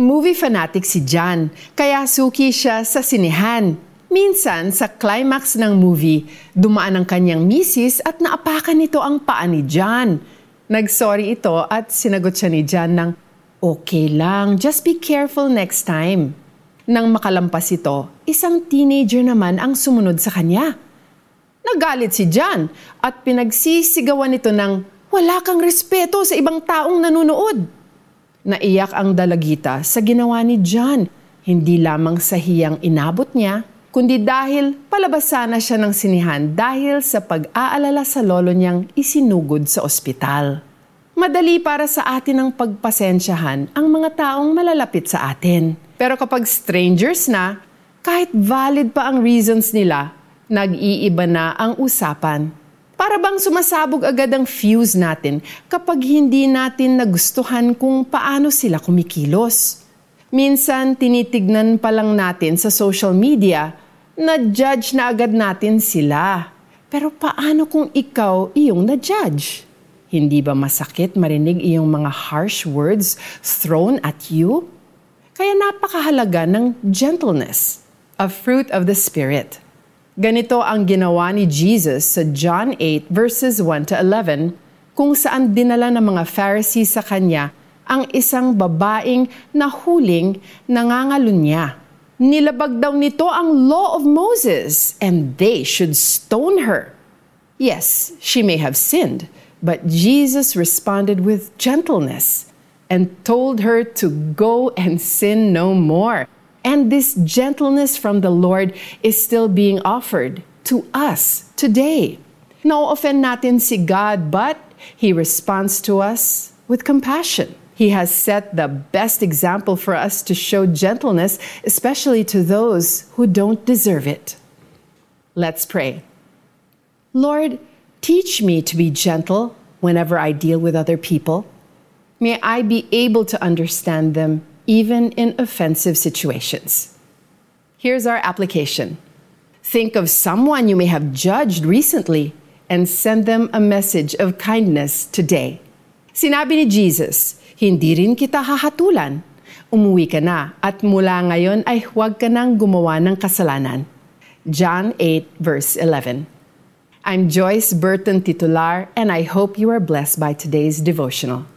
Movie fanatic si John, kaya suki siya sa sinehan. Minsan, sa climax ng movie, dumaan ang kanyang misis at naapakan nito ang paa ni John. Nagsorry ito at sinagot siya ni John ng, Okay lang, just be careful next time. Nang makalampas ito, isang teenager naman ang sumunod sa kanya. Nagalit si John at pinagsisigawan nito ng wala kang respeto sa ibang taong nanunood. Naiyak ang dalagita sa ginawa ni John, hindi lamang sa hiyang inabot niya, kundi dahil palabas sana siya ng sinihan dahil sa pag-aalala sa lolo niyang isinugod sa ospital. Madali para sa atin ang pagpasensyahan ang mga taong malalapit sa atin. Pero kapag strangers na, kahit valid pa ang reasons nila, nag-iiba na ang usapan. Para bang sumasabog agad ang fuse natin kapag hindi natin nagustuhan kung paano sila kumikilos. Minsan, tinitignan pa lang natin sa social media na judge na agad natin sila. Pero paano kung ikaw iyong na-judge? Hindi ba masakit marinig iyong mga harsh words thrown at you? Kaya napakahalaga ng gentleness, a fruit of the Spirit. Ganito ang ginawa ni Jesus sa John 8 verses 1 to 11 kung saan dinala ng mga Pharisees sa kanya ang isang babaeng nahuling nangangalunya. Nilabag daw nito ang law of Moses and they should stone her. Yes, she may have sinned, but Jesus responded with gentleness and told her to go and sin no more. And this gentleness from the Lord is still being offered to us today. No-offend natin si God, but He responds to us with compassion. He has set the best example for us to show gentleness, especially to those who don't deserve it. Let's pray. Lord, teach me to be gentle whenever I deal with other people. May I be able to understand them even in offensive situations. Here's our application think of someone you may have judged recently and send them a message of kindness today. Sinabi ni Jesus, hindi rin kita hahatulan. Umuwi ka na at mula ngayon ay huwag ka nang gumawa ng kasalanan. John 8 verse 11. I'm Joyce Burton Titular and I hope you are blessed by today's devotional.